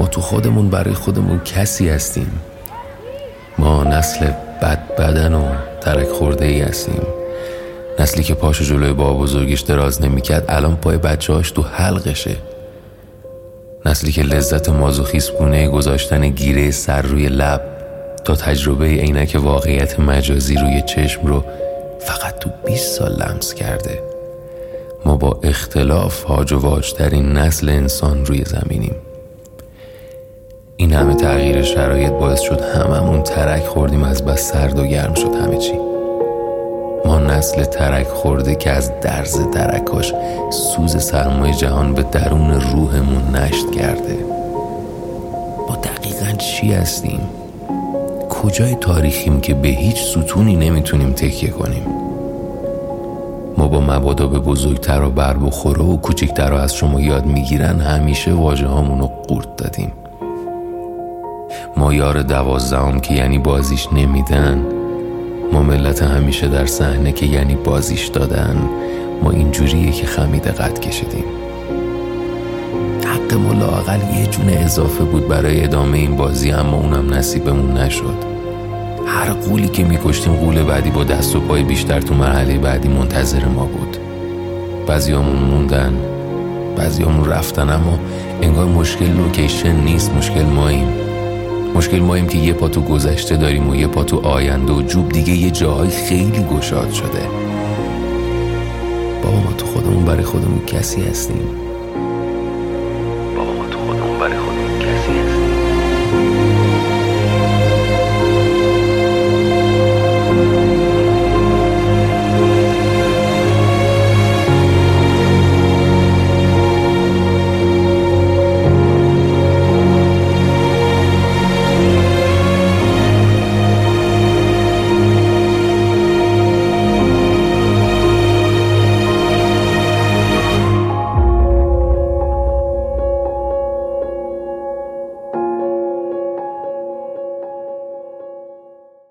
ما تو خودمون برای خودمون کسی هستیم. ما نسل بد بدن و ترک خورده ای هستیم. نسلی که پاشو جلوی با بزرگش دراز نمی‌کرد الان پای بچه هاش تو حلقشه. نسلی که لذت مازوخیس گونه گذاشتن گیره سر روی لب تا تجربه عینک واقعیت مجازی روی چشم رو فقط تو 20 سال لمس کرده. ما با اختلاف هاج و واج این نسل انسان روی زمینیم. این همه تغییر شرایط باعث شد هممون ترک خوردیم از بس سرد و گرم شد همه چی. ما نسل ترک خورده که از درز درکاش سوز سرمایه جهان به درون روحمون نشت کرده. ما دقیقا چی هستیم؟ کجای تاریخیم که به هیچ ستونی نمی‌تونیم تکیه کنیم؟ ما با مبادا به بزرگتر و بر بخوره و کوچکتر رو از شما یاد می‌گیرن همیشه واجه رو قورت دادیم. ما یار دوازدهم که یعنی بازیش نمیدن. ما ملت همیشه در صحنه که یعنی بازیش دادن. ما اینجوریه که خمیده قد کشیدیم. حق ما لاقل یه جون اضافه بود برای ادامه این بازی اما اونم نصیبمون نشد. هر قولی که میکشتیم قول بعدی با دست و پای بیشتر تو مرحله بعدی منتظر ما بود. بعضیامون موندن بعضیامون رفتن اما انگار مشکل لوکیشن نیست مشکل ماییم. مشکل ماییم که یه پا تو گذشته داریم و یه پا تو آینده و جوب دیگه یه جاهای خیلی گشاد شده. بابا ما تو خودمون برای خودمون کسی هستیم.